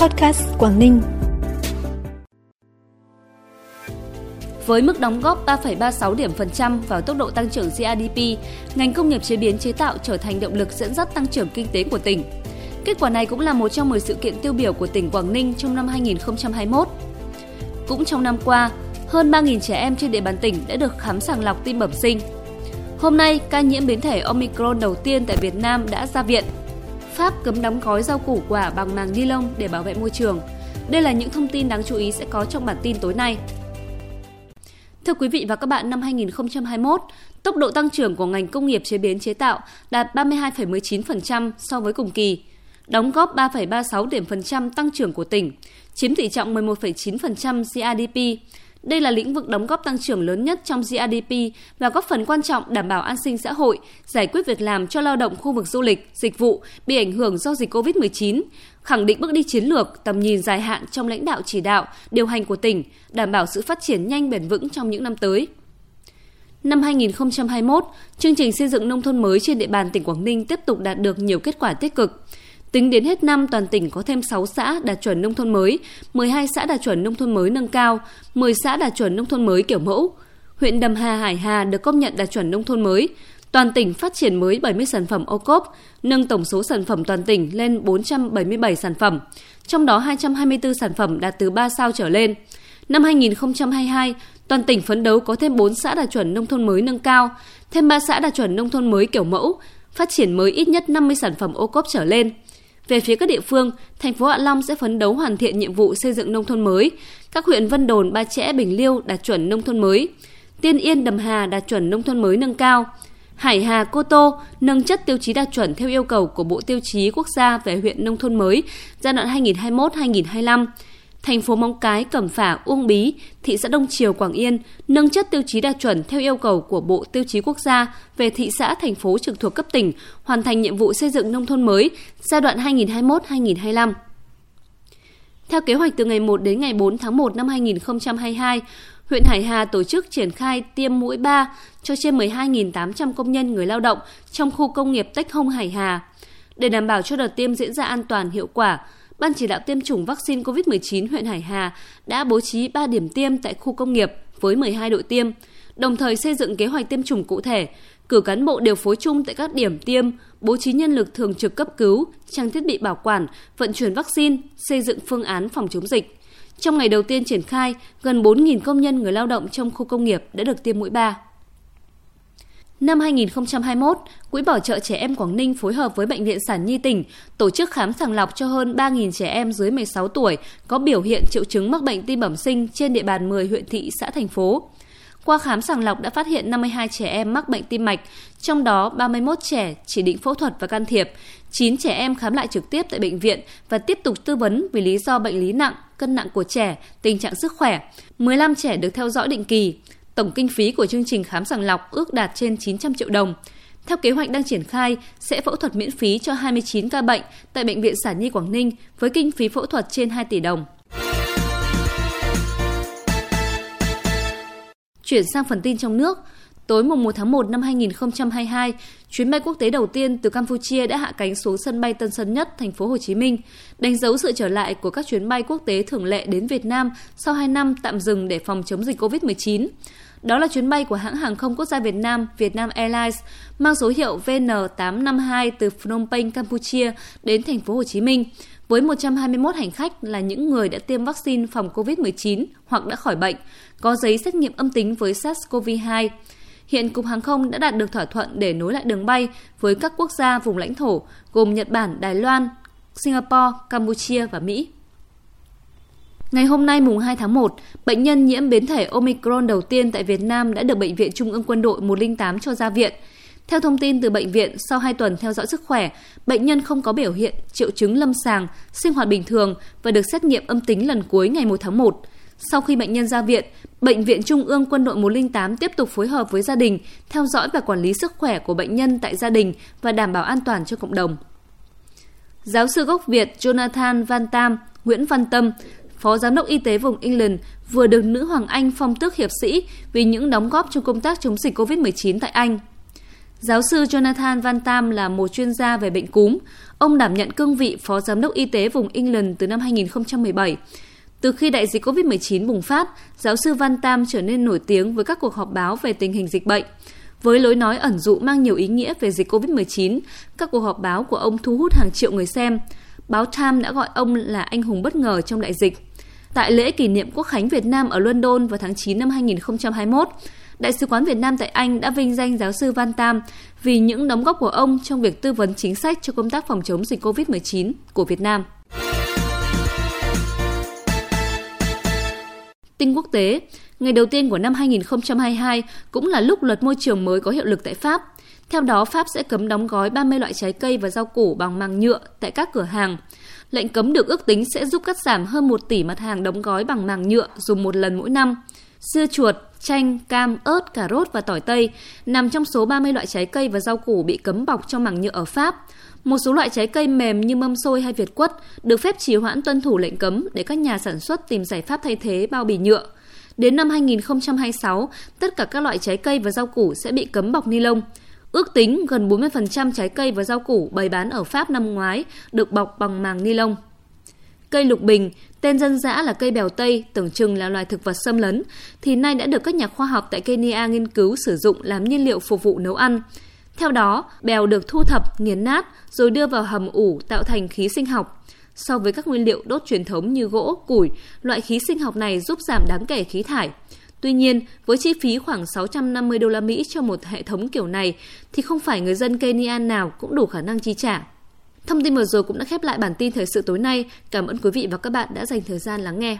Podcast Quảng Ninh. Với mức đóng góp 3,36 điểm phần trăm vào tốc độ tăng trưởng GDP, ngành công nghiệp chế biến chế tạo trở thành động lực dẫn dắt tăng trưởng kinh tế của tỉnh. Kết quả này cũng là một trong 10 sự kiện tiêu biểu của tỉnh Quảng Ninh trong năm 2021. Cũng trong năm qua, hơn 3.000 trẻ em trên địa bàn tỉnh đã được khám sàng lọc tim bẩm sinh. Hôm nay, ca nhiễm biến thể Omicron đầu tiên tại Việt Nam đã ra viện. Pháp cấm đóng gói rau củ quả bằng màng ni lông để bảo vệ môi trường. Đây là những thông tin đáng chú ý sẽ có trong bản tin tối nay. Thưa quý vị và các bạn, năm 2021, tốc độ tăng trưởng của ngành công nghiệp chế biến chế tạo đạt 32,19% so với cùng kỳ, đóng góp 3,36 điểm phần trăm tăng trưởng của tỉnh, chiếm tỷ trọng 11,9% GDP. Đây là lĩnh vực đóng góp tăng trưởng lớn nhất trong GDP và góp phần quan trọng đảm bảo an sinh xã hội, giải quyết việc làm cho lao động khu vực du lịch, dịch vụ bị ảnh hưởng do dịch COVID-19, khẳng định bước đi chiến lược, tầm nhìn dài hạn trong lãnh đạo chỉ đạo, điều hành của tỉnh, đảm bảo sự phát triển nhanh bền vững trong những năm tới. Năm 2021, chương trình xây dựng nông thôn mới trên địa bàn tỉnh Quảng Ninh tiếp tục đạt được nhiều kết quả tích cực. Tính đến hết năm, toàn tỉnh có thêm 6 xã đạt chuẩn nông thôn mới, 12 xã đạt chuẩn nông thôn mới nâng cao, 10 xã đạt chuẩn nông thôn mới kiểu mẫu. Huyện Đầm Hà Hải Hà được công nhận đạt chuẩn nông thôn mới. Toàn tỉnh phát triển mới 70 sản phẩm ô cốp, nâng tổng số sản phẩm toàn tỉnh lên 477 sản phẩm, trong đó 224 sản phẩm đạt từ 3 sao trở lên. Năm 2022, toàn tỉnh phấn đấu có thêm 4 xã đạt chuẩn nông thôn mới nâng cao, thêm 3 xã đạt chuẩn nông thôn mới kiểu mẫu, phát triển mới ít nhất 50 sản phẩm ô cốp trở lên. Về phía các địa phương, thành phố Hạ Long sẽ phấn đấu hoàn thiện nhiệm vụ xây dựng nông thôn mới. Các huyện Vân Đồn, Ba Chẽ, Bình Liêu đạt chuẩn nông thôn mới. Tiên Yên, Đầm Hà đạt chuẩn nông thôn mới nâng cao. Hải Hà, Cô Tô nâng chất tiêu chí đạt chuẩn theo yêu cầu của Bộ Tiêu chí Quốc gia về huyện nông thôn mới giai đoạn 2021-2025 thành phố Móng Cái, Cẩm Phả, Uông Bí, thị xã Đông Triều, Quảng Yên nâng chất tiêu chí đạt chuẩn theo yêu cầu của Bộ Tiêu chí Quốc gia về thị xã, thành phố trực thuộc cấp tỉnh, hoàn thành nhiệm vụ xây dựng nông thôn mới giai đoạn 2021-2025. Theo kế hoạch từ ngày 1 đến ngày 4 tháng 1 năm 2022, huyện Hải Hà tổ chức triển khai tiêm mũi 3 cho trên 12.800 công nhân người lao động trong khu công nghiệp Tech Hông Hải Hà. Để đảm bảo cho đợt tiêm diễn ra an toàn hiệu quả, Ban chỉ đạo tiêm chủng vaccine COVID-19 huyện Hải Hà đã bố trí 3 điểm tiêm tại khu công nghiệp với 12 đội tiêm, đồng thời xây dựng kế hoạch tiêm chủng cụ thể, cử cán bộ điều phối chung tại các điểm tiêm, bố trí nhân lực thường trực cấp cứu, trang thiết bị bảo quản, vận chuyển vaccine, xây dựng phương án phòng chống dịch. Trong ngày đầu tiên triển khai, gần 4.000 công nhân người lao động trong khu công nghiệp đã được tiêm mũi 3. Năm 2021, Quỹ Bảo trợ Trẻ Em Quảng Ninh phối hợp với Bệnh viện Sản Nhi tỉnh tổ chức khám sàng lọc cho hơn 3.000 trẻ em dưới 16 tuổi có biểu hiện triệu chứng mắc bệnh tim bẩm sinh trên địa bàn 10 huyện thị xã thành phố. Qua khám sàng lọc đã phát hiện 52 trẻ em mắc bệnh tim mạch, trong đó 31 trẻ chỉ định phẫu thuật và can thiệp, 9 trẻ em khám lại trực tiếp tại bệnh viện và tiếp tục tư vấn vì lý do bệnh lý nặng, cân nặng của trẻ, tình trạng sức khỏe. 15 trẻ được theo dõi định kỳ. Tổng kinh phí của chương trình khám sàng lọc ước đạt trên 900 triệu đồng. Theo kế hoạch đang triển khai, sẽ phẫu thuật miễn phí cho 29 ca bệnh tại Bệnh viện Sản Nhi Quảng Ninh với kinh phí phẫu thuật trên 2 tỷ đồng. Chuyển sang phần tin trong nước, tối mùng 1 tháng 1 năm 2022, chuyến bay quốc tế đầu tiên từ Campuchia đã hạ cánh xuống sân bay Tân Sơn Nhất, thành phố Hồ Chí Minh, đánh dấu sự trở lại của các chuyến bay quốc tế thường lệ đến Việt Nam sau 2 năm tạm dừng để phòng chống dịch COVID-19. Đó là chuyến bay của hãng hàng không quốc gia Việt Nam, Vietnam Airlines, mang số hiệu VN852 từ Phnom Penh, Campuchia đến thành phố Hồ Chí Minh với 121 hành khách là những người đã tiêm vaccine phòng COVID-19 hoặc đã khỏi bệnh, có giấy xét nghiệm âm tính với SARS-CoV-2. Hiện Cục Hàng không đã đạt được thỏa thuận để nối lại đường bay với các quốc gia vùng lãnh thổ gồm Nhật Bản, Đài Loan, Singapore, Campuchia và Mỹ. Ngày hôm nay mùng 2 tháng 1, bệnh nhân nhiễm biến thể Omicron đầu tiên tại Việt Nam đã được Bệnh viện Trung ương Quân đội 108 cho ra viện. Theo thông tin từ bệnh viện, sau 2 tuần theo dõi sức khỏe, bệnh nhân không có biểu hiện, triệu chứng lâm sàng, sinh hoạt bình thường và được xét nghiệm âm tính lần cuối ngày 1 tháng 1. Sau khi bệnh nhân ra viện, Bệnh viện Trung ương Quân đội 108 tiếp tục phối hợp với gia đình, theo dõi và quản lý sức khỏe của bệnh nhân tại gia đình và đảm bảo an toàn cho cộng đồng. Giáo sư gốc Việt Jonathan Van Tam, Nguyễn Văn Tâm, Phó Giám đốc Y tế vùng England, vừa được nữ Hoàng Anh phong tước hiệp sĩ vì những đóng góp trong công tác chống dịch COVID-19 tại Anh. Giáo sư Jonathan Van Tam là một chuyên gia về bệnh cúm. Ông đảm nhận cương vị Phó Giám đốc Y tế vùng England từ năm 2017. Từ khi đại dịch COVID-19 bùng phát, giáo sư Van Tam trở nên nổi tiếng với các cuộc họp báo về tình hình dịch bệnh. Với lối nói ẩn dụ mang nhiều ý nghĩa về dịch COVID-19, các cuộc họp báo của ông thu hút hàng triệu người xem. Báo Time đã gọi ông là anh hùng bất ngờ trong đại dịch. Tại lễ kỷ niệm Quốc khánh Việt Nam ở London vào tháng 9 năm 2021, Đại sứ quán Việt Nam tại Anh đã vinh danh giáo sư Van Tam vì những đóng góp của ông trong việc tư vấn chính sách cho công tác phòng chống dịch COVID-19 của Việt Nam. Tin quốc tế, ngày đầu tiên của năm 2022 cũng là lúc luật môi trường mới có hiệu lực tại Pháp. Theo đó, Pháp sẽ cấm đóng gói 30 loại trái cây và rau củ bằng màng nhựa tại các cửa hàng. Lệnh cấm được ước tính sẽ giúp cắt giảm hơn 1 tỷ mặt hàng đóng gói bằng màng nhựa dùng một lần mỗi năm. Dưa chuột, chanh, cam, ớt, cà rốt và tỏi tây nằm trong số 30 loại trái cây và rau củ bị cấm bọc trong màng nhựa ở Pháp. Một số loại trái cây mềm như mâm xôi hay việt quất được phép trì hoãn tuân thủ lệnh cấm để các nhà sản xuất tìm giải pháp thay thế bao bì nhựa. Đến năm 2026, tất cả các loại trái cây và rau củ sẽ bị cấm bọc ni lông. Ước tính gần 40% trái cây và rau củ bày bán ở Pháp năm ngoái được bọc bằng màng ni lông. Cây lục bình, tên dân dã là cây bèo Tây, tưởng chừng là loài thực vật xâm lấn, thì nay đã được các nhà khoa học tại Kenya nghiên cứu sử dụng làm nhiên liệu phục vụ nấu ăn. Theo đó, bèo được thu thập, nghiền nát rồi đưa vào hầm ủ tạo thành khí sinh học. So với các nguyên liệu đốt truyền thống như gỗ, củi, loại khí sinh học này giúp giảm đáng kể khí thải. Tuy nhiên, với chi phí khoảng 650 đô la Mỹ cho một hệ thống kiểu này thì không phải người dân Kenya nào cũng đủ khả năng chi trả. Thông tin vừa rồi cũng đã khép lại bản tin thời sự tối nay. Cảm ơn quý vị và các bạn đã dành thời gian lắng nghe.